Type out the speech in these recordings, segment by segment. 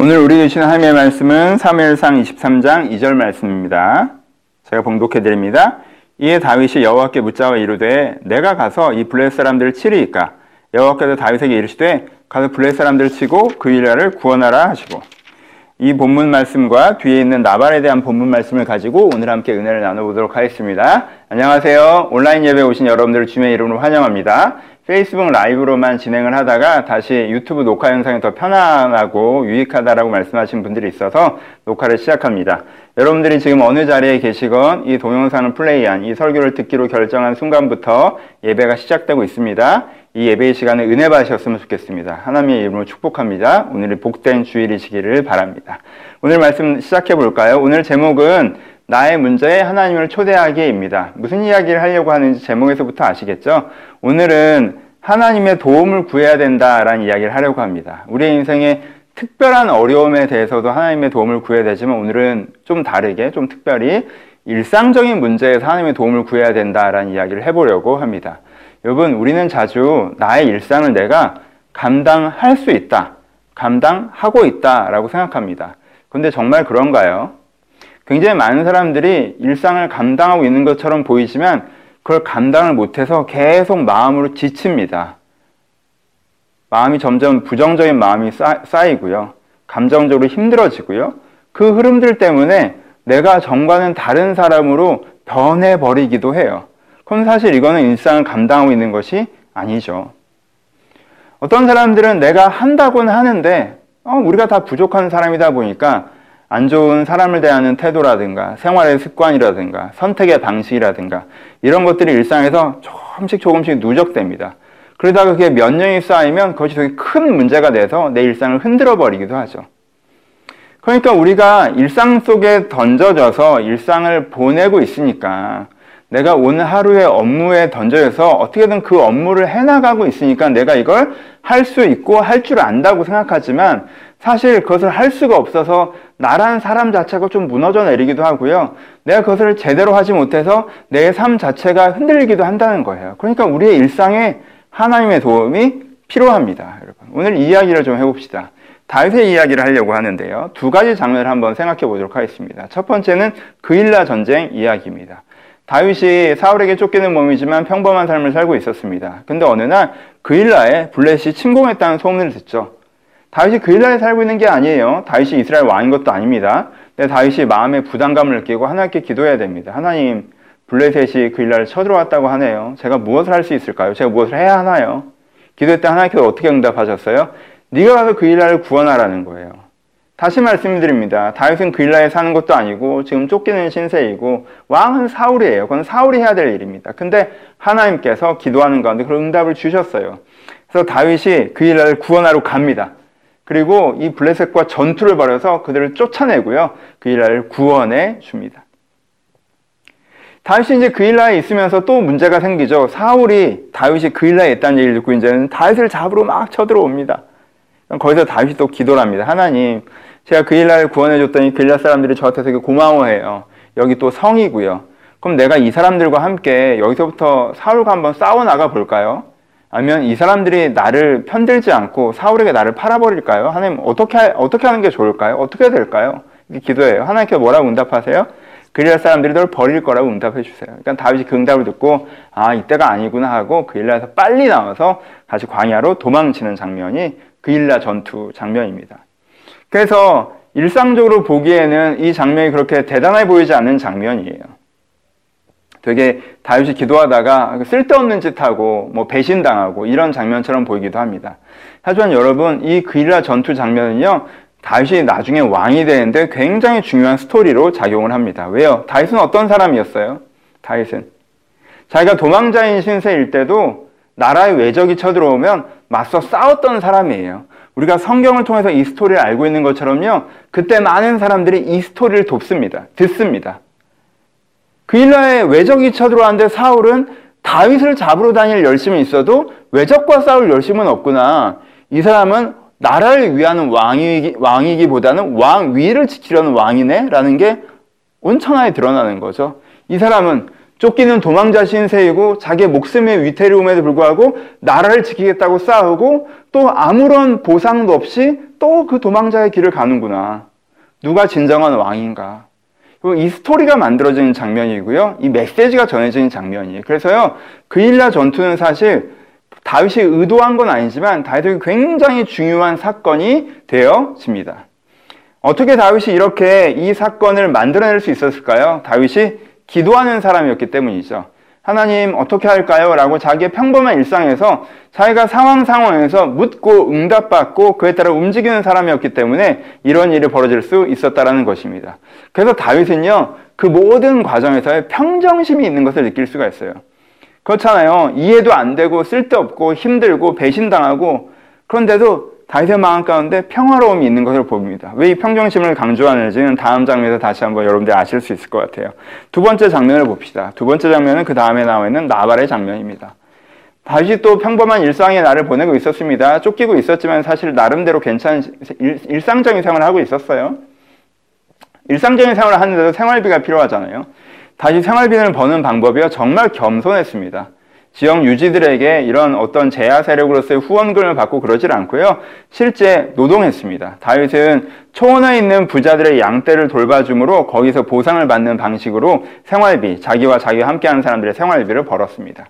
오늘 우리 주신 하나님의 말씀은 3일상 23장 2절 말씀입니다. 제가 봉독해 드립니다. 이에 다윗이 여호와께 묻자와 이르되 내가 가서 이 블레 사람들을 치리이까 여호와께서 다윗에게 이르시되 가서 블레 사람들을 치고 그 일화를 구원하라 하시고 이 본문 말씀과 뒤에 있는 나발에 대한 본문 말씀을 가지고 오늘 함께 은혜를 나눠보도록 하겠습니다. 안녕하세요. 온라인 예배 오신 여러분들을 주님의 이름으로 환영합니다. 페이스북 라이브로만 진행을 하다가 다시 유튜브 녹화 영상이 더 편안하고 유익하다라고 말씀하신 분들이 있어서 녹화를 시작합니다. 여러분들이 지금 어느 자리에 계시건 이 동영상을 플레이한 이 설교를 듣기로 결정한 순간부터 예배가 시작되고 있습니다. 이 예배의 시간에 은혜 받으셨으면 좋겠습니다. 하나님의 이름으로 축복합니다. 오늘이 복된 주일이시기를 바랍니다. 오늘 말씀 시작해 볼까요? 오늘 제목은 나의 문제에 하나님을 초대하기입니다. 무슨 이야기를 하려고 하는지 제목에서부터 아시겠죠? 오늘은 하나님의 도움을 구해야 된다라는 이야기를 하려고 합니다. 우리의 인생에 특별한 어려움에 대해서도 하나님의 도움을 구해야 되지만 오늘은 좀 다르게, 좀 특별히 일상적인 문제에서 하나님의 도움을 구해야 된다라는 이야기를 해보려고 합니다. 여러분, 우리는 자주 나의 일상을 내가 감당할 수 있다, 감당하고 있다 라고 생각합니다. 근데 정말 그런가요? 굉장히 많은 사람들이 일상을 감당하고 있는 것처럼 보이지만 그걸 감당을 못해서 계속 마음으로 지칩니다. 마음이 점점 부정적인 마음이 쌓이고요. 감정적으로 힘들어지고요. 그 흐름들 때문에 내가 정과는 다른 사람으로 변해버리기도 해요. 그럼 사실 이거는 일상을 감당하고 있는 것이 아니죠. 어떤 사람들은 내가 한다고는 하는데, 어, 우리가 다 부족한 사람이다 보니까 안 좋은 사람을 대하는 태도라든가 생활의 습관이라든가 선택의 방식이라든가 이런 것들이 일상에서 조금씩 조금씩 누적됩니다. 그러다가 그게 몇 년이 쌓이면 그것이 되게 큰 문제가 돼서 내 일상을 흔들어 버리기도 하죠. 그러니까 우리가 일상 속에 던져져서 일상을 보내고 있으니까 내가 오늘 하루의 업무에 던져져서 어떻게든 그 업무를 해나가고 있으니까 내가 이걸 할 수 있고 할 줄 안다고 생각하지만 사실 그것을 할 수가 없어서 나란 사람 자체가 좀 무너져 내리기도 하고요. 내가 그것을 제대로 하지 못해서 내 삶 자체가 흔들리기도 한다는 거예요. 그러니까 우리의 일상에 하나님의 도움이 필요합니다. 여러분. 오늘 이야기를 좀 해봅시다. 다윗의 이야기를 하려고 하는데요. 두 가지 장면을 한번 생각해 보도록 하겠습니다. 첫 번째는 그일라 전쟁 이야기입니다. 다윗이 사울에게 쫓기는 몸이지만 평범한 삶을 살고 있었습니다. 근데 어느 날 그일라에 블렛이 침공했다는 소문을 듣죠. 다윗이 그일라에 살고 있는 게 아니에요. 다윗이 이스라엘 왕인 것도 아닙니다. 근데 다윗이 마음의 부담감을 느끼고 하나님께 기도해야 됩니다. 하나님, 블레셋이 그일라를 쳐들어왔다고 하네요. 제가 무엇을 할 수 있을까요? 제가 무엇을 해야 하나요? 기도할 때 하나님께서 어떻게 응답하셨어요? 네가 가서 그일라를 구원하라는 거예요. 다시 말씀드립니다. 다윗은 그일라에 사는 것도 아니고 지금 쫓기는 신세이고 왕은 사울이에요. 그건 사울이 해야 될 일입니다. 근데 하나님께서 기도하는 가운데 그런 응답을 주셨어요. 그래서 다윗이 그일라를 구원하러 갑니다. 그리고 이 블레셋과 전투를 벌여서 그들을 쫓아내고요. 그일라를 구원해 줍니다. 다윗이 이제 그일라에 있으면서 또 문제가 생기죠. 사울이 다윗이 그일라에 있다는 얘기를 듣고 이제는 다윗을 잡으러 막 쳐들어옵니다. 거기서 다윗이 또 기도를 합니다. 하나님, 제가 그일라를 구원해 줬더니 그일라 사람들이 저한테 되게 고마워해요. 여기 또 성이고요. 그럼 내가 이 사람들과 함께 여기서부터 사울과 한번 싸워 나가 볼까요? 아니면 이 사람들이 나를 편들지 않고 사울에게 나를 팔아버릴까요? 하나님 어떻게 어떻게 하는 게 좋을까요? 어떻게 해야 될까요? 이게 기도예요. 하나님께 뭐라고 응답하세요? 그일라 사람들이 널 버릴 거라고 응답해 주세요. 그러니까 다윗이 그 응답을 듣고 아 이때가 아니구나 하고 그일라에서 빨리 나와서 다시 광야로 도망치는 장면이 그일라 전투 장면입니다. 그래서 일상적으로 보기에는 이 장면이 그렇게 대단해 보이지 않는 장면이에요. 되게 다윗이 기도하다가 쓸데없는 짓 하고 뭐 배신당하고 이런 장면처럼 보이기도 합니다. 하지만 여러분 이 그일라 전투 장면은요 다윗이 나중에 왕이 되는데 굉장히 중요한 스토리로 작용을 합니다. 왜요? 다윗은 어떤 사람이었어요? 다윗은 자기가 도망자인 신세일 때도 나라의 외적이 쳐들어오면 맞서 싸웠던 사람이에요. 우리가 성경을 통해서 이 스토리를 알고 있는 것처럼요. 그때 많은 사람들이 이 스토리를 돕습니다. 듣습니다. 그일라에 외적이 쳐들어왔는데 사울은 다윗을 잡으러 다닐 열심이 있어도 외적과 싸울 열심은 없구나. 이 사람은 나라를 위하는 왕이기, 왕이기보다는 왕 위를 지키려는 왕이네? 라는 게 온천하에 드러나는 거죠. 이 사람은 쫓기는 도망자 신세이고 자기의 목숨의 위태로움에도 불구하고 나라를 지키겠다고 싸우고 또 아무런 보상도 없이 또 그 도망자의 길을 가는구나. 누가 진정한 왕인가. 이 스토리가 만들어지는 장면이고요. 이 메시지가 전해지는 장면이에요. 그래서요, 그일라 전투는 사실 다윗이 의도한 건 아니지만 다윗에게 굉장히 중요한 사건이 되어집니다. 어떻게 다윗이 이렇게 이 사건을 만들어낼 수 있었을까요? 다윗이 기도하는 사람이었기 때문이죠. 하나님 어떻게 할까요? 라고 자기의 평범한 일상에서 자기가 상황 상황에서 묻고 응답받고 그에 따라 움직이는 사람이었기 때문에 이런 일이 벌어질 수 있었다라는 것입니다. 그래서 다윗은요, 그 모든 과정에서의 평정심이 있는 것을 느낄 수가 있어요. 그렇잖아요. 이해도 안 되고 쓸데없고 힘들고 배신당하고 그런데도 다윗의 마음 가운데 평화로움이 있는 것을 봅니다. 왜 이 평정심을 강조하는지는 다음 장면에서 다시 한번 여러분들이 아실 수 있을 것 같아요. 두 번째 장면을 봅시다. 두 번째 장면은 그 다음에 나와 있는 나발의 장면입니다. 다시 또 평범한 일상의 날을 보내고 있었습니다. 쫓기고 있었지만 사실 나름대로 괜찮은 일, 상적인 생활을 하고 있었어요. 일상적인 생활을 하는데도 생활비가 필요하잖아요. 다시 생활비를 버는 방법이요. 정말 겸손했습니다. 지역 유지들에게 이런 어떤 제야 세력으로서의 후원금을 받고 그러질 않고요. 실제 노동했습니다. 다윗은 초원에 있는 부자들의 양떼를 돌봐줌으로 거기서 보상을 받는 방식으로 생활비, 자기와 자기와 함께하는 사람들의 생활비를 벌었습니다.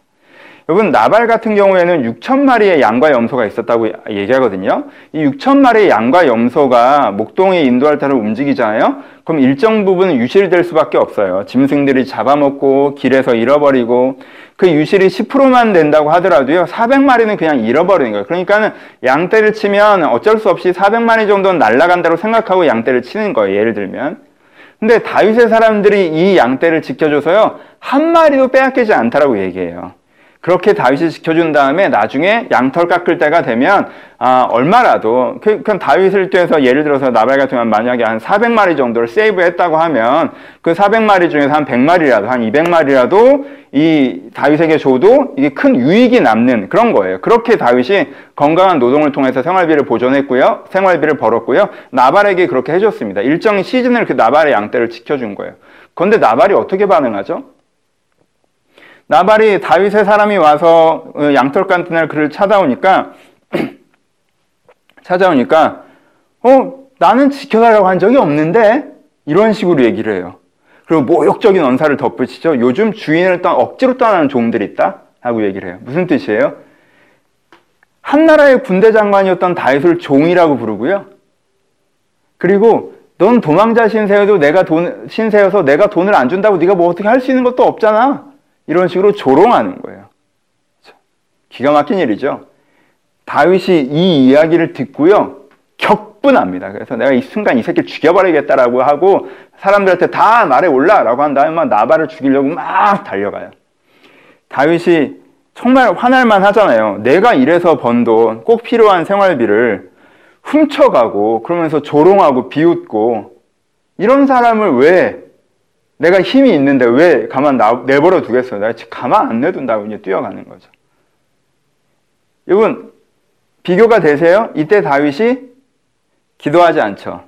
여러분 나발 같은 경우에는 6천 마리의 양과 염소가 있었다고 얘기하거든요. 이 6천 마리의 양과 염소가 목동에 인도할 때를 움직이잖아요. 그럼 일정 부분은 유실될 수밖에 없어요. 짐승들이 잡아먹고 길에서 잃어버리고 그 유실이 10%만 된다고 하더라도요. 400마리는 그냥 잃어버리는 거예요. 그러니까는 양떼를 치면 어쩔 수 없이 400마리 정도는 날아간다고 생각하고 양떼를 치는 거예요. 예를 들면. 근데 다윗의 사람들이 이 양떼를 지켜줘서요. 한 마리도 빼앗기지 않다라고 얘기해요. 그렇게 다윗이 지켜준 다음에 나중에 양털 깎을 때가 되면 아, 얼마라도 그, 그럼 다윗을 통해서 예를 들어서 나발 같은 경우는 만약에 한 400마리 정도를 세이브했다고 하면 그 400마리 중에서 한 100마리라도 한 200마리라도 이 다윗에게 줘도 이게 큰 유익이 남는 그런 거예요. 그렇게 다윗이 건강한 노동을 통해서 생활비를 보존했고요. 생활비를 벌었고요. 나발에게 그렇게 해줬습니다. 일정 시즌을 그 나발의 양떼를 지켜준 거예요. 그런데 나발이 어떻게 반응하죠? 나발이 다윗의 사람이 와서 어, 양털 깐뜨날 그를 찾아오니까 찾아오니까 어 나는 지켜달라고 한 적이 없는데 이런 식으로 얘기를 해요. 그리고 모욕적인 언사를 덧붙이죠. 요즘 주인을 떠 억지로 떠나는 종들이 있다 하고 얘기를 해요. 무슨 뜻이에요? 한 나라의 군대 장관이었던 다윗을 종이라고 부르고요. 그리고 넌 도망자 신세여도 내가 돈 신세여서 내가 돈을 안 준다고 네가 뭐 어떻게 할 수 있는 것도 없잖아. 이런 식으로 조롱하는 거예요. 기가 막힌 일이죠. 다윗이 이 이야기를 듣고요. 격분합니다. 그래서 내가 이 순간 이 새끼를 죽여버리겠다라고 하고 사람들한테 다 말에 올라라고 한 다음에 막 나발을 죽이려고 막 달려가요. 다윗이 정말 화날만 하잖아요. 내가 이래서 번 돈, 꼭 필요한 생활비를 훔쳐가고 그러면서 조롱하고 비웃고 이런 사람을 왜 내가 힘이 있는데 왜 가만 내버려 두겠어요? 내가 가만 안 내둔다고 이제 뛰어가는 거죠. 여러분, 비교가 되세요? 이때 다윗이 기도하지 않죠.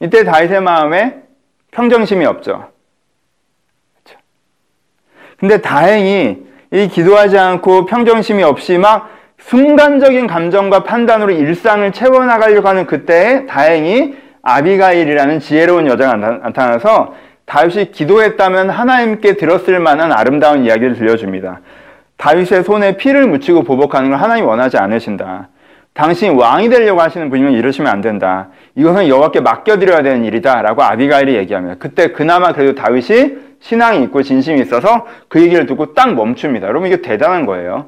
이때 다윗의 마음에 평정심이 없죠. 그렇죠? 근데 다행히 이 기도하지 않고 평정심이 없이 막 순간적인 감정과 판단으로 일상을 채워나가려고 하는 그때에 다행히 아비가일이라는 지혜로운 여자가 나타나서 다윗이 기도했다면 하나님께 들었을 만한 아름다운 이야기를 들려줍니다. 다윗의 손에 피를 묻히고 보복하는 걸 하나님 원하지 않으신다. 당신이 왕이 되려고 하시는 분이면 이러시면 안 된다. 이것은 여호와께 맡겨드려야 되는 일이다라고 아비가일이 얘기합니다. 그때 그나마 그래도 다윗이 신앙이 있고 진심이 있어서 그 얘기를 듣고 딱 멈춥니다. 여러분 이게 대단한 거예요.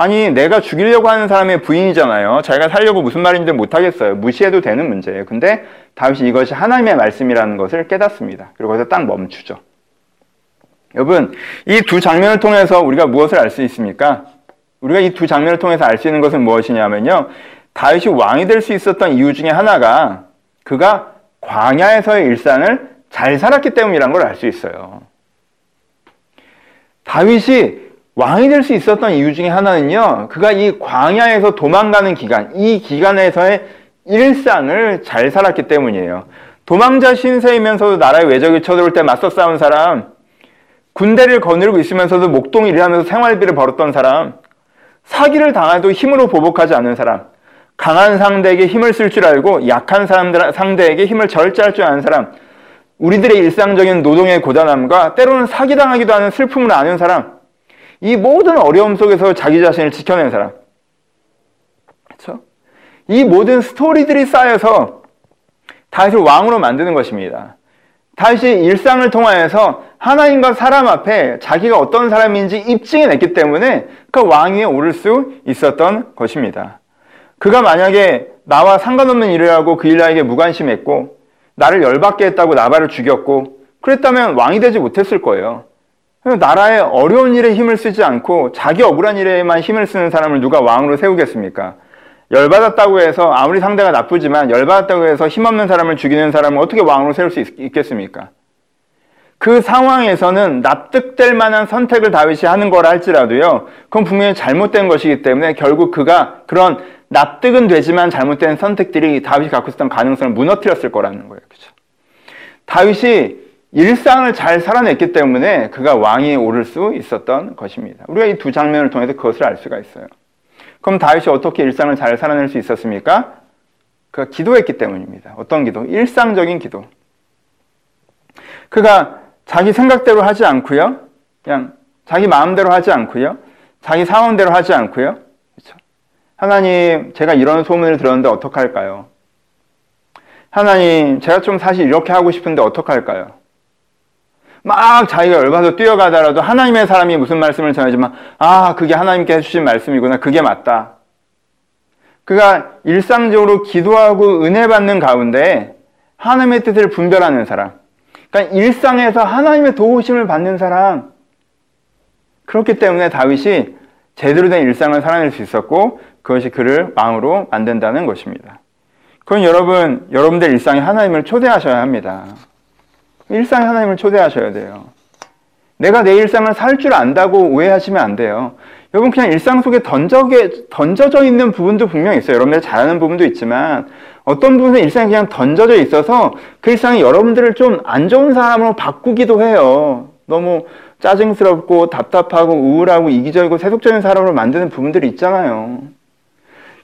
아니 내가 죽이려고 하는 사람의 부인이잖아요. 자기가 살려고 무슨 말인지 못하겠어요. 무시해도 되는 문제예요. 근데 다윗이 이것이 하나님의 말씀이라는 것을 깨닫습니다. 그리고 거기서 딱 멈추죠. 여러분 이 두 장면을 통해서 우리가 무엇을 알 수 있습니까? 우리가 이 두 장면을 통해서 알 수 있는 것은 무엇이냐면요. 다윗이 왕이 될 수 있었던 이유 중에 하나가 그가 광야에서의 일상을 잘 살았기 때문이라는 걸 알 수 있어요. 다윗이 왕이 될 수 있었던 이유 중에 하나는요, 그가 이 광야에서 도망가는 기간, 이 기간에서의 일상을 잘 살았기 때문이에요. 도망자 신세이면서도 나라의 외적이 쳐들어올 때 맞서 싸운 사람, 군대를 거느리고 있으면서도 목동일 일하면서 생활비를 벌었던 사람, 사기를 당해도 힘으로 보복하지 않는 사람, 강한 상대에게 힘을 쓸 줄 알고 약한 사람들 상대에게 힘을 절제할 줄 아는 사람, 우리들의 일상적인 노동의 고단함과 때로는 사기당하기도 하는 슬픔을 아는 사람, 이 모든 어려움 속에서 자기 자신을 지켜낸 사람. 그렇죠? 이 모든 스토리들이 쌓여서 다윗을 왕으로 만드는 것입니다. 다윗이 일상을 통하여서 하나님과 사람 앞에 자기가 어떤 사람인지 입증해냈기 때문에 그 왕위에 오를 수 있었던 것입니다. 그가 만약에 나와 상관없는 일을 하고 그 일에게 무관심했고 나를 열받게 했다고 나발을 죽였고 그랬다면 왕이 되지 못했을 거예요. 나라의 어려운 일에 힘을 쓰지 않고 자기 억울한 일에만 힘을 쓰는 사람을 누가 왕으로 세우겠습니까? 열받았다고 해서 아무리 상대가 나쁘지만 열받았다고 해서 힘없는 사람을 죽이는 사람을 어떻게 왕으로 세울 수 있, 겠습니까? 그 상황에서는 납득될 만한 선택을 다윗이 하는 거라 할지라도요, 그건 분명히 잘못된 것이기 때문에 결국 그가 그런 납득은 되지만 잘못된 선택들이 다윗이 갖고 있었던 가능성을 무너뜨렸을 거라는 거예요. 그죠? 다윗이 일상을 잘 살아냈기 때문에 그가 왕위에 오를 수 있었던 것입니다. 우리가 이 두 장면을 통해서 그것을 알 수가 있어요. 그럼 다윗이 어떻게 일상을 잘 살아낼 수 있었습니까? 그가 기도했기 때문입니다. 어떤 기도? 일상적인 기도. 그가 자기 생각대로 하지 않고요. 그냥 자기 마음대로 하지 않고요. 자기 상황대로 하지 않고요. 그렇죠? 하나님, 제가 이런 소문을 들었는데 어떡할까요? 하나님, 제가 좀 사실 이렇게 하고 싶은데 어떡할까요? 막 자기가 열받아 뛰어가더라도 하나님의 사람이 무슨 말씀을 전하지만, 아, 그게 하나님께 해주신 말씀이구나. 그게 맞다. 그가 일상적으로 기도하고 은혜 받는 가운데 하나님의 뜻을 분별하는 사람. 그러니까 일상에서 하나님의 도우심을 받는 사람. 그렇기 때문에 다윗이 제대로 된 일상을 살아낼 수 있었고 그것이 그를 왕으로 만든다는 것입니다. 그건 여러분, 여러분들 일상에 하나님을 초대하셔야 합니다. 일상에 하나님을 초대하셔야 돼요. 내가 내 일상을 살 줄 안다고 오해하시면 안 돼요. 여러분 그냥 일상 속에 던져게, 던져져 있는 부분도 분명히 있어요. 여러분들 잘하는 부분도 있지만 어떤 부분은 일상에 그냥 던져져 있어서 그 일상이 여러분들을 좀 안 좋은 사람으로 바꾸기도 해요. 너무 짜증스럽고 답답하고 우울하고 이기적이고 세속적인 사람으로 만드는 부분들이 있잖아요.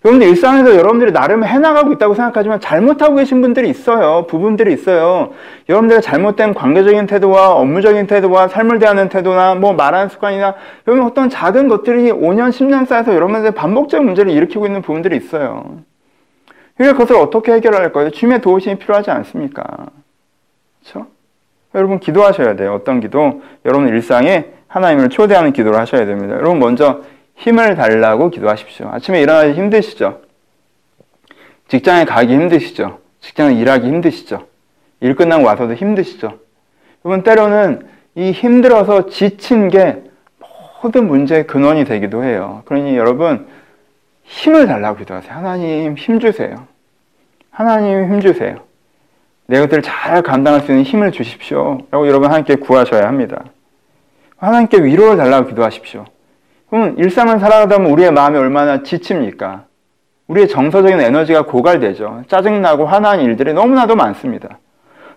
여러분들 일상에서 여러분들이 나름 해나가고 있다고 생각하지만 잘못하고 계신 분들이 있어요. 부분들이 있어요. 여러분들의 잘못된 관계적인 태도와 업무적인 태도와 삶을 대하는 태도나 뭐 말하는 습관이나 여러분 어떤 작은 것들이 5년, 10년 쌓여서 여러분들 반복적인 문제를 일으키고 있는 부분들이 있어요. 그것을 어떻게 해결할 거예요? 주님의 도우심이 필요하지 않습니까? 그렇죠? 여러분 기도하셔야 돼요. 어떤 기도? 여러분 일상에 하나님을 초대하는 기도를 하셔야 됩니다. 여러분 먼저 힘을 달라고 기도하십시오. 아침에 일어나기 힘드시죠? 직장에 가기 힘드시죠? 직장에 일하기 힘드시죠? 일 끝나고 와서도 힘드시죠? 여러분, 때로는 이 힘들어서 지친 게 모든 문제의 근원이 되기도 해요. 그러니 여러분, 힘을 달라고 기도하세요. 하나님, 힘 주세요. 하나님, 힘 주세요. 내 것들을 잘 감당할 수 있는 힘을 주십시오. 라고 여러분 하나님께 구하셔야 합니다. 하나님께 위로를 달라고 기도하십시오. 그럼 일상을 살아가다 보면 우리의 마음이 얼마나 지칩니까? 우리의 정서적인 에너지가 고갈되죠. 짜증나고 화나는 일들이 너무나도 많습니다.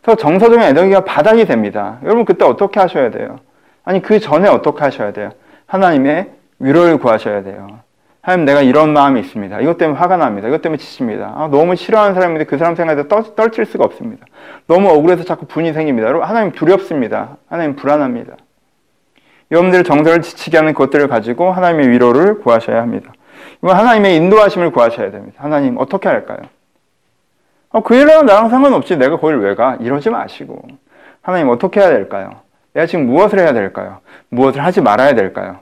그래서 정서적인 에너지가 바닥이 됩니다. 여러분 그때 어떻게 하셔야 돼요? 아니 그 전에 어떻게 하셔야 돼요? 하나님의 위로를 구하셔야 돼요. 하나님 내가 이런 마음이 있습니다. 이것 때문에 화가 납니다. 이것 때문에 지칩니다. 아, 너무 싫어하는 사람인데 그 사람 생각에 떨, 떨칠 수가 없습니다. 너무 억울해서 자꾸 분이 생깁니다. 여러분 하나님 두렵습니다. 하나님 불안합니다. 여러분들 정서를 지치게 하는 것들을 가지고 하나님의 위로를 구하셔야 합니다. 하나님의 인도하심을 구하셔야 됩니다. 하나님 어떻게 할까요? 어, 그 일은 나랑 상관없지. 내가 거길 왜 가? 이러지 마시고. 하나님 어떻게 해야 될까요? 내가 지금 무엇을 해야 될까요? 무엇을 하지 말아야 될까요?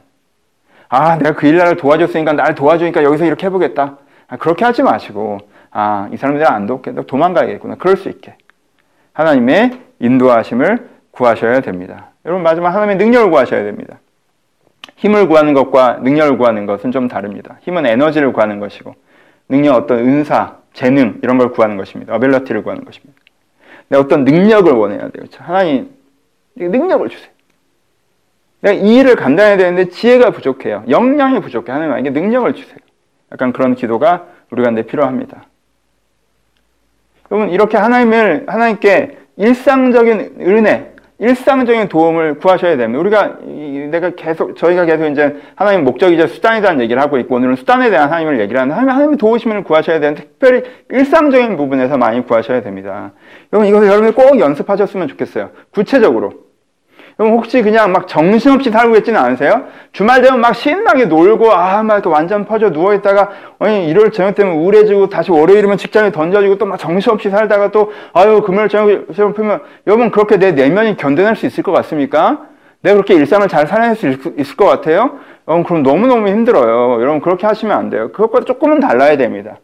아, 내가 그 일날을 도와줬으니까 날 도와주니까 여기서 이렇게 해보겠다. 아, 그렇게 하지 마시고, 아, 이 사람들이 안 돕게, 도망가야겠구나. 그럴 수 있게. 하나님의 인도하심을 구하셔야 됩니다. 여러분 마지막 하나님의 능력을 구하셔야 됩니다. 힘을 구하는 것과 능력을 구하는 것은 좀 다릅니다. 힘은 에너지를 구하는 것이고 능력 어떤 은사, 재능 이런 걸 구하는 것입니다. 어빌러티를 구하는 것입니다. 내 어떤 능력을 원해야 돼요. 하나님 능력을 주세요. 내가 이 일을 감당해야 되는데 지혜가 부족해요. 역량이 부족해. 하나님 에게 능력을 주세요. 약간 그런 기도가 우리 가운데 필요합니다. 여러분 이렇게 하나님을 하나님께 일상적인 은혜, 일상적인 도움을 구하셔야 됩니다. 우리가 내가 계속 저희가 계속 이제 하나님 목적이자 수단에 대한 얘기를 하고 있고 오늘은 수단에 대한 하나님을 얘기를 하는데 하나님 하나님의 도우심을 구하셔야 되는데 특별히 일상적인 부분에서 많이 구하셔야 됩니다. 여러분 이거 여러분들 꼭 연습하셨으면 좋겠어요. 구체적으로 그럼 혹시 그냥 막 정신없이 살고 있지는 않으세요? 주말 되면 막 신나게 놀고, 아, 막 이렇게 완전 퍼져 누워 있다가, 아니, 일요일 저녁 되면 우울해지고, 다시 월요일이면 직장에 던져지고, 또 막 정신없이 살다가 또, 아유, 금요일 저녁, 저녁 면 여러분, 그렇게 내 내면이 견뎌낼 수 있을 것 같습니까? 내가 그렇게 일상을 잘 살아낼 수 있을 것 같아요? 여러분, 그럼 너무너무 힘들어요. 여러분, 그렇게 하시면 안 돼요. 그것과 조금은 달라야 됩니다.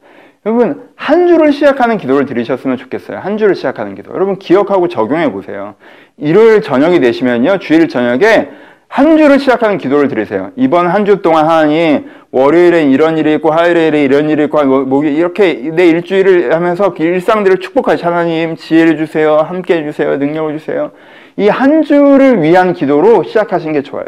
여러분 한 주를 시작하는 기도를 드리셨으면 좋겠어요. 한 주를 시작하는 기도. 여러분 기억하고 적용해 보세요. 일요일 저녁이 되시면요. 주일 저녁에 한 주를 시작하는 기도를 드리세요. 이번 한 주 동안 하나님 월요일에 이런 일이 있고 화요일에 이런 일이 있고 뭐 이렇게 내 일주일을 하면서 그 일상들을 축복하시 하나님 지혜를 주세요. 함께 해 주세요. 능력을 주세요. 이 한 주를 위한 기도로 시작하시는 게 좋아요.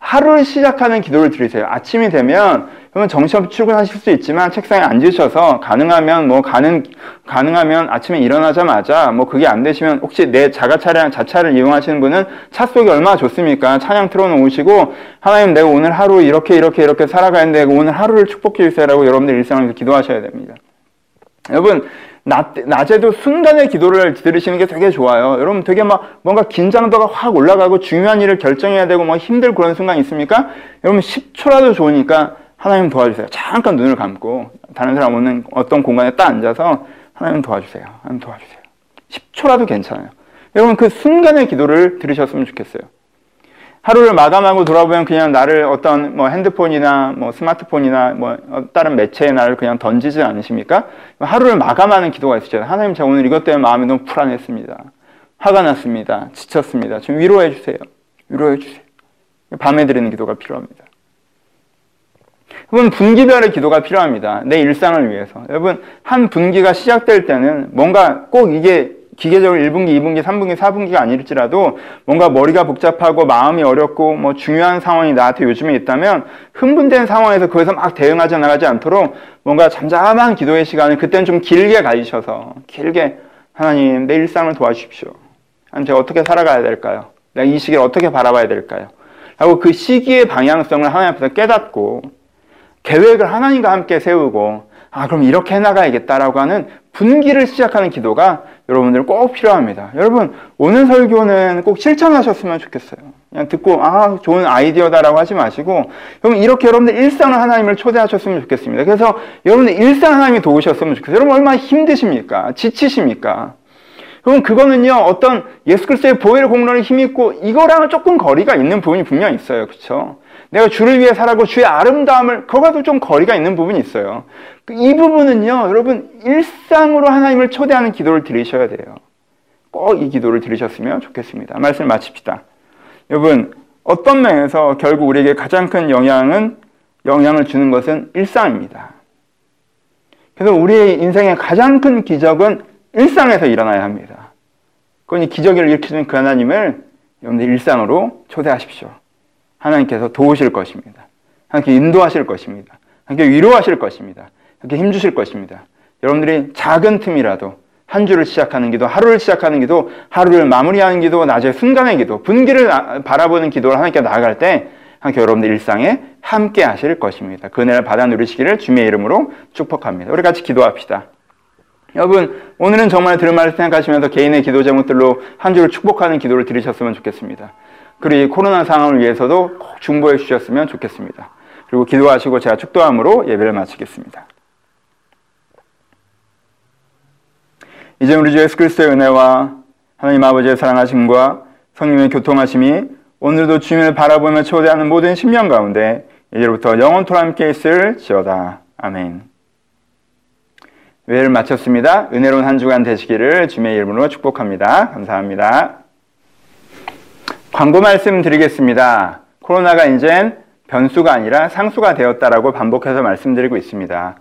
하루를 시작하는 기도를 드리세요. 아침이 되면 그러면 정시없이 출근하실 수 있지만 책상에 앉으셔서 가능하면 뭐 가능 가능하면 아침에 일어나자마자 뭐 그게 안 되시면 혹시 내 자가 차량 자차를 이용하시는 분은 차 속이 얼마나 좋습니까? 찬양 틀어놓으시고 하나님 내가 오늘 하루 이렇게 이렇게 이렇게 살아가는데 오늘 하루를 축복해 주세요라고 여러분들 일상에서 기도하셔야 됩니다. 여러분 낮, 낮에도 순간의 기도를 들으시는 게 되게 좋아요. 여러분 되게 막 뭔가 긴장도가 확 올라가고 중요한 일을 결정해야 되고 뭐 힘들 그런 순간 있습니까? 여러분 10초라도 좋으니까 하나님 도와주세요. 잠깐 눈을 감고 다른 사람 오는 어떤 공간에 딱 앉아서 하나님 도와주세요. 하나님 도와주세요. 10초라도 괜찮아요. 여러분 그 순간의 기도를 들으셨으면 좋겠어요. 하루를 마감하고 돌아보면 그냥 나를 어떤 뭐 핸드폰이나 뭐 스마트폰이나 뭐 다른 매체에 나를 그냥 던지지 않으십니까? 하루를 마감하는 기도가 있으죠. 하나님 제가 오늘 이것 때문에 마음이 너무 불안했습니다. 화가 났습니다. 지쳤습니다. 좀 위로해 주세요. 위로해 주세요. 밤에 드리는 기도가 필요합니다. 여러분 분기별의 기도가 필요합니다. 내 일상을 위해서. 여러분 한 분기가 시작될 때는 뭔가 꼭 이게 기계적으로 1분기, 2분기, 3분기, 4분기가 아닐지라도 뭔가 머리가 복잡하고 마음이 어렵고 뭐 중요한 상황이 나한테 요즘에 있다면 흥분된 상황에서 거기서 막 대응하지 나가지 않도록 뭔가 잠잠한 기도의 시간을 그때는 좀 길게 가지셔서 길게 하나님 내 일상을 도와주십시오. 하나님 제가 어떻게 살아가야 될까요? 내가 이 시기를 어떻게 바라봐야 될까요? 하고 그 시기의 방향성을 하나님 앞에서 깨닫고 계획을 하나님과 함께 세우고 아 그럼 이렇게 해나가야겠다라고 하는 분기를 시작하는 기도가 여러분들 꼭 필요합니다. 여러분 오늘 설교는 꼭 실천하셨으면 좋겠어요. 그냥 듣고 아 좋은 아이디어다라고 하지 마시고 여러분 이렇게 여러분들 일상을 하나님을 초대하셨으면 좋겠습니다. 그래서 여러분들 일상 하나님이 도우셨으면 좋겠어요. 여러분 얼마나 힘드십니까? 지치십니까? 그럼 그거는요 어떤 예수 그리스도의 보혈 공로를 힘있고 이거랑은 조금 거리가 있는 부분이 분명히 있어요. 그렇죠? 내가 주를 위해 살아고 주의 아름다움을 그거와도 좀 거리가 있는 부분이 있어요. 그이 부분은요, 여러분 일상으로 하나님을 초대하는 기도를 드리셔야 돼요. 꼭 이 기도를 드리셨으면 좋겠습니다. 말씀 마칩시다. 여러분 어떤 면에서 결국 우리에게 가장 큰 영향은 영향을 주는 것은 일상입니다. 그래서 우리의 인생의 가장 큰 기적은 일상에서 일어나야 합니다. 그건 이 기적을 일으키는 그 하나님을 여러분들 일상으로 초대하십시오. 하나님께서 도우실 것입니다. 하나님께 인도하실 것입니다. 하나님께 위로하실 것입니다. 하나님께 힘주실 것입니다. 여러분들이 작은 틈이라도 한 주를 시작하는 기도, 하루를 시작하는 기도, 하루를 마무리하는 기도, 낮의 순간의 기도, 분기를 바라보는 기도를 하나님께 나아갈 때 하나님께 여러분들 일상에 함께 하실 것입니다. 그 은혜를 받아 누리시기를 주님의 이름으로 축복합니다. 우리 같이 기도합시다. 여러분, 오늘은 정말 들은 말을 생각하시면서 개인의 기도 제목들로 한 주를 축복하는 기도를 드리셨으면 좋겠습니다. 그리고 이 코로나 상황을 위해서도 꼭 중보해 주셨으면 좋겠습니다. 그리고 기도하시고 제가 축도함으로 예배를 마치겠습니다. 이제 우리 주 예수 그리스도의 은혜와 하나님 아버지의 사랑하심과 성령의 교통하심이 오늘도 주님을 바라보며 초대하는 모든 심령 가운데 이제부터 영원토록 함께 있을 지어다. 아멘. 예배를 마쳤습니다. 은혜로운 한 주간 되시기를 주님의 이름으로 축복합니다. 감사합니다. 광고 말씀 드리겠습니다. 코로나가 이젠 변수가 아니라 상수가 되었다라고 반복해서 말씀드리고 있습니다.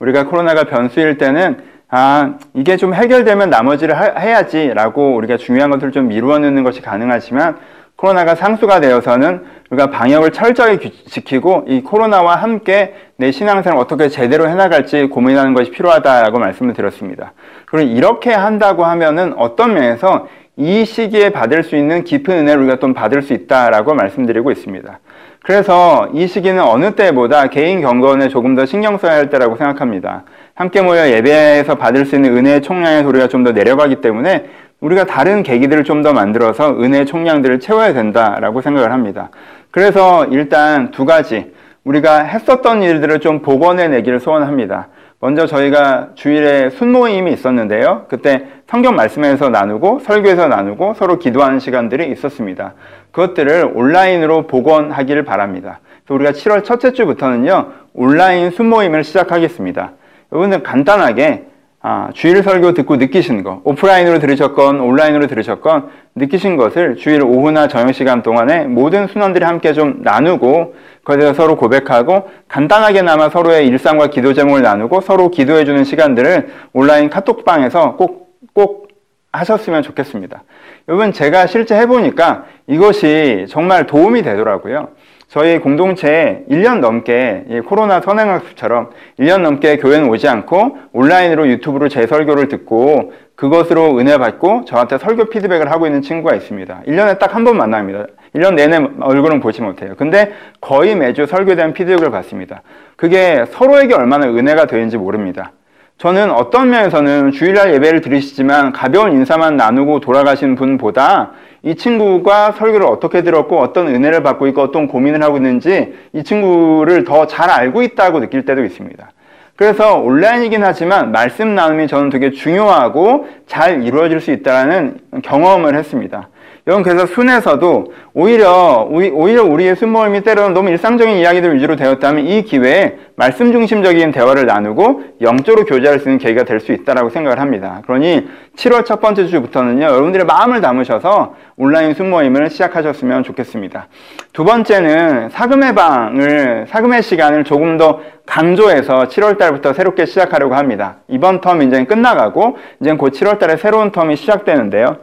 우리가 코로나가 변수일 때는 아, 이게 좀 해결되면 나머지를 하, 해야지라고 우리가 중요한 것들을 좀 미루어 놓는 것이 가능하지만 코로나가 상수가 되어서는 우리가 방역을 철저히 지키고 이 코로나와 함께 내 신앙생활을 어떻게 제대로 해나갈지 고민하는 것이 필요하다고 말씀을 드렸습니다. 그리고 이렇게 한다고 하면은 어떤 면에서 이 시기에 받을 수 있는 깊은 은혜를 우리가 좀 받을 수 있다라고 말씀드리고 있습니다. 그래서 이 시기는 어느 때보다 개인 경건에 조금 더 신경 써야 할 때라고 생각합니다. 함께 모여 예배에서 받을 수 있는 은혜의 총량의 소리가 좀 더 내려가기 때문에 우리가 다른 계기들을 좀 더 만들어서 은혜의 총량들을 채워야 된다라고 생각을 합니다. 그래서 일단 두 가지 우리가 했었던 일들을 좀 복원해 내기를 소원합니다. 먼저 저희가 주일에 순모임이 있었는데요. 그때 성경 말씀에서 나누고 설교에서 나누고 서로 기도하는 시간들이 있었습니다. 그것들을 온라인으로 복원하기를 바랍니다. 우리가 7월 첫째 주부터는요. 온라인 순모임을 시작하겠습니다. 여러분들 간단하게 아, 주일 설교 듣고 느끼신 거, 오프라인으로 들으셨건 온라인으로 들으셨건 느끼신 것을 주일 오후나 저녁 시간 동안에 모든 순원들이 함께 좀 나누고 거기서 서로 고백하고 간단하게나마 서로의 일상과 기도 제목을 나누고 서로 기도해 주는 시간들을 온라인 카톡방에서 꼭, 꼭 하셨으면 좋겠습니다. 여러분, 제가 실제 해보니까 이것이 정말 도움이 되더라고요. 저희 공동체에 1년 넘게 코로나 선행학습처럼 1년 넘게 교회는 오지 않고 온라인으로 유튜브로 제 설교를 듣고 그것으로 은혜 받고 저한테 설교 피드백을 하고 있는 친구가 있습니다. 1년에 딱 한 번 만납니다. 1년 내내 얼굴은 보지 못해요. 근데 거의 매주 설교에 대한 피드백을 받습니다. 그게 서로에게 얼마나 은혜가 되는지 모릅니다. 저는 어떤 면에서는 주일날 예배를 들으시지만 가벼운 인사만 나누고 돌아가신 분보다 이 친구가 설교를 어떻게 들었고 어떤 은혜를 받고 있고 어떤 고민을 하고 있는지 이 친구를 더 잘 알고 있다고 느낄 때도 있습니다. 그래서 온라인이긴 하지만 말씀 나눔이 저는 되게 중요하고 잘 이루어질 수 있다는 경험을 했습니다. 여러분 그래서 순에서도 오히려 오히려 우리의 순모임이 때로는 너무 일상적인 이야기들 위주로 되었다면 이 기회에 말씀 중심적인 대화를 나누고 영적으로 교제할 수 있는 계기가 될 수 있다라고 생각을 합니다. 그러니 7월 첫 번째 주부터는요 여러분들의 마음을 담으셔서 온라인 순모임을 시작하셨으면 좋겠습니다. 두 번째는 사금의 방을 사금의 시간을 조금 더 강조해서 7월 달부터 새롭게 시작하려고 합니다. 이번 텀 이제 끝나가고 이제 곧 7월 달에 새로운 텀이 시작되는데요.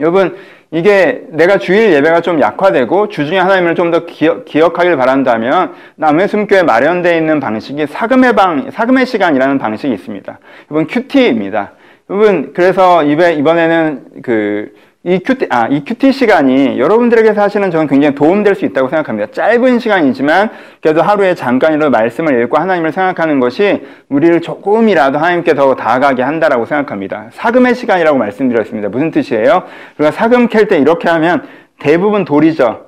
여러분 이게 내가 주일 예배가 좀 약화되고 주중에 하나님을 좀 더 기억, 하길 바란다면 남의 숨교에 마련되어 있는 방식이 사금의 방, 사금의 시간이라는 방식이 있습니다. 이번 큐티입니다. 여러분 그래서 이번에는 그 이 큐티, 아, 이 큐티 시간이 여러분들에게 사실은 저는 굉장히 도움될 수 있다고 생각합니다. 짧은 시간이지만 그래도 하루에 잠깐이라도 말씀을 읽고 하나님을 생각하는 것이 우리를 조금이라도 하나님께 더 다가가게 한다라고 생각합니다. 사금의 시간이라고 말씀드렸습니다. 무슨 뜻이에요? 우리가 사금 캘 때 이렇게 하면 대부분 돌이죠.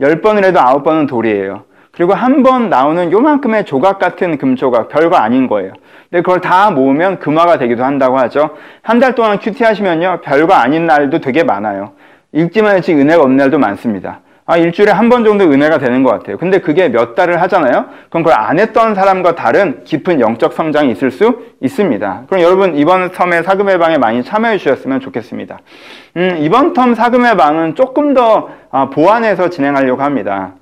열 번을 해도 아홉 번은 돌이에요. 그리고 한 번 나오는 요만큼의 조각 같은 금조각, 별거 아닌 거예요. 근데 그걸 다 모으면 금화가 되기도 한다고 하죠. 한 달 동안 큐티 하시면요. 별거 아닌 날도 되게 많아요. 읽지만 했지 은혜가 없는 날도 많습니다. 아, 일주일에 한 번 정도 은혜가 되는 것 같아요. 근데 그게 몇 달을 하잖아요? 그럼 그걸 안 했던 사람과 다른 깊은 영적 성장이 있을 수 있습니다. 그럼 여러분, 이번 텀에 사금의 방에 많이 참여해 주셨으면 좋겠습니다. 음, 이번 텀 사금의 방은 조금 더 아, 보완해서 진행하려고 합니다.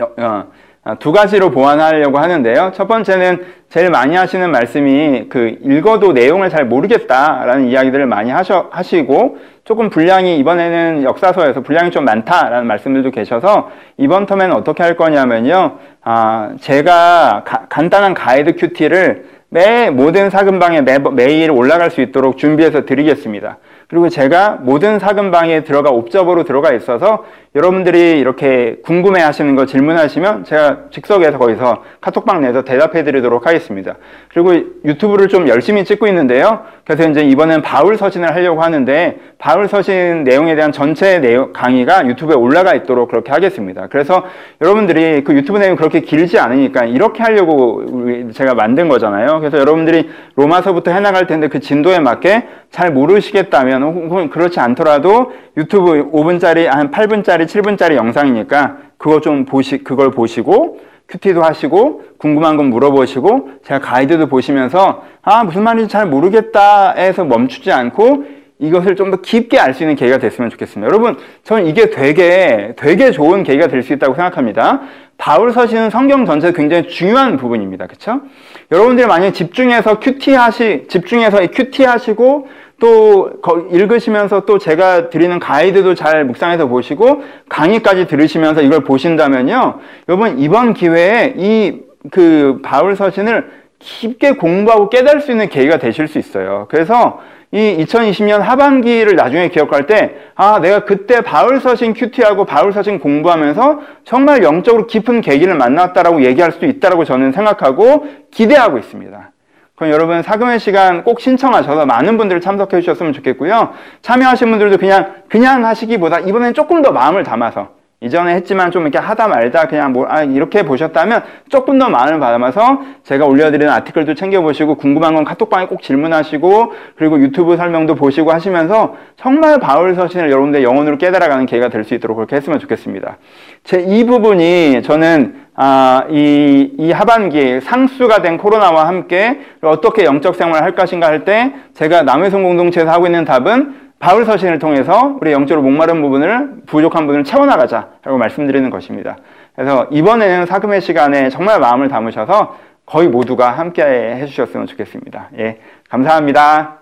어, 아, 두 가지로 보완하려고 하는데요. 첫 번째는 제일 많이 하시는 말씀이 그 읽어도 내용을 잘 모르겠다라는 이야기들을 많이 하셔, 하시고 조금 분량이 이번에는 역사서에서 분량이 좀 많다라는 말씀들도 계셔서 이번 텀에는 어떻게 할 거냐면요. 아, 제가 가, 간단한 가이드 큐티를 매 모든 사금방에 매, 매일 올라갈 수 있도록 준비해서 드리겠습니다. 그리고 제가 모든 사금방에 들어가 옵저버로 들어가 있어서 여러분들이 이렇게 궁금해 하시는 거 질문하시면 제가 즉석에서 거기서 카톡방 내에서 대답해 드리도록 하겠습니다. 그리고 유튜브를 좀 열심히 찍고 있는데요. 그래서 이제 이번엔 바울 서신을 하려고 하는데 바울 서신 내용에 대한 전체 내용 강의가 유튜브에 올라가 있도록 그렇게 하겠습니다. 그래서 여러분들이 그 유튜브 내용이 그렇게 길지 않으니까 이렇게 하려고 제가 만든 거잖아요. 그래서 여러분들이 로마서부터 해나갈 텐데 그 진도에 맞게 잘 모르시겠다면 혹은 그렇지 않더라도 유튜브 5분짜리 한 8분짜리 7분짜리 영상이니까 그거 좀 보시 그걸 보시고 큐티도 하시고 궁금한 건 물어보시고 제가 가이드도 보시면서 아 무슨 말인지 잘 모르겠다 해서 멈추지 않고 이것을 좀 더 깊게 알 수 있는 계기가 됐으면 좋겠습니다. 여러분, 저는 이게 되게, 되게 좋은 계기가 될 수 있다고 생각합니다. 바울 서신은 성경 전체에 굉장히 중요한 부분입니다. 그쵸? 여러분들이 만약에 집중해서 큐티 하시, 집중해서 큐티 하시고 또 읽으시면서 또 제가 드리는 가이드도 잘 묵상해서 보시고 강의까지 들으시면서 이걸 보신다면요. 여러분 이번 기회에 이 그 바울 서신을 깊게 공부하고 깨달을 수 있는 계기가 되실 수 있어요. 그래서 이 2020년 하반기를 나중에 기억할 때, 아, 내가 그때 바울 서신 큐티하고 바울 서신 공부하면서 정말 영적으로 깊은 계기를 만났다라고 얘기할 수도 있다라고 저는 생각하고 기대하고 있습니다. 그럼 여러분 사금의 시간 꼭 신청하셔서 많은 분들 참석해 주셨으면 좋겠고요. 참여하신 분들도 그냥 그냥 하시기보다 이번엔 조금 더 마음을 담아서 이전에 했지만 좀 이렇게 하다 말다 그냥 뭐, 아, 이렇게 보셨다면 조금 더 마음을 받아서 제가 올려드리는 아티클도 챙겨보시고 궁금한 건 카톡방에 꼭 질문하시고 그리고 유튜브 설명도 보시고 하시면서 정말 바울 서신을 여러분들 영혼으로 깨달아가는 기회가 될 수 있도록 그렇게 했으면 좋겠습니다. 제 이 부분이 저는 아, 이, 이 하반기 상수가 된 코로나와 함께 어떻게 영적 생활을 할 것인가 할 때 제가 남해성 공동체에서 하고 있는 답은 바울 서신을 통해서 우리 영적으로 목마른 부분을 부족한 부분을 채워나가자라고 말씀드리는 것입니다. 그래서 이번에는 사금의 시간에 정말 마음을 담으셔서 거의 모두가 함께 해주셨으면 좋겠습니다. 예, 감사합니다.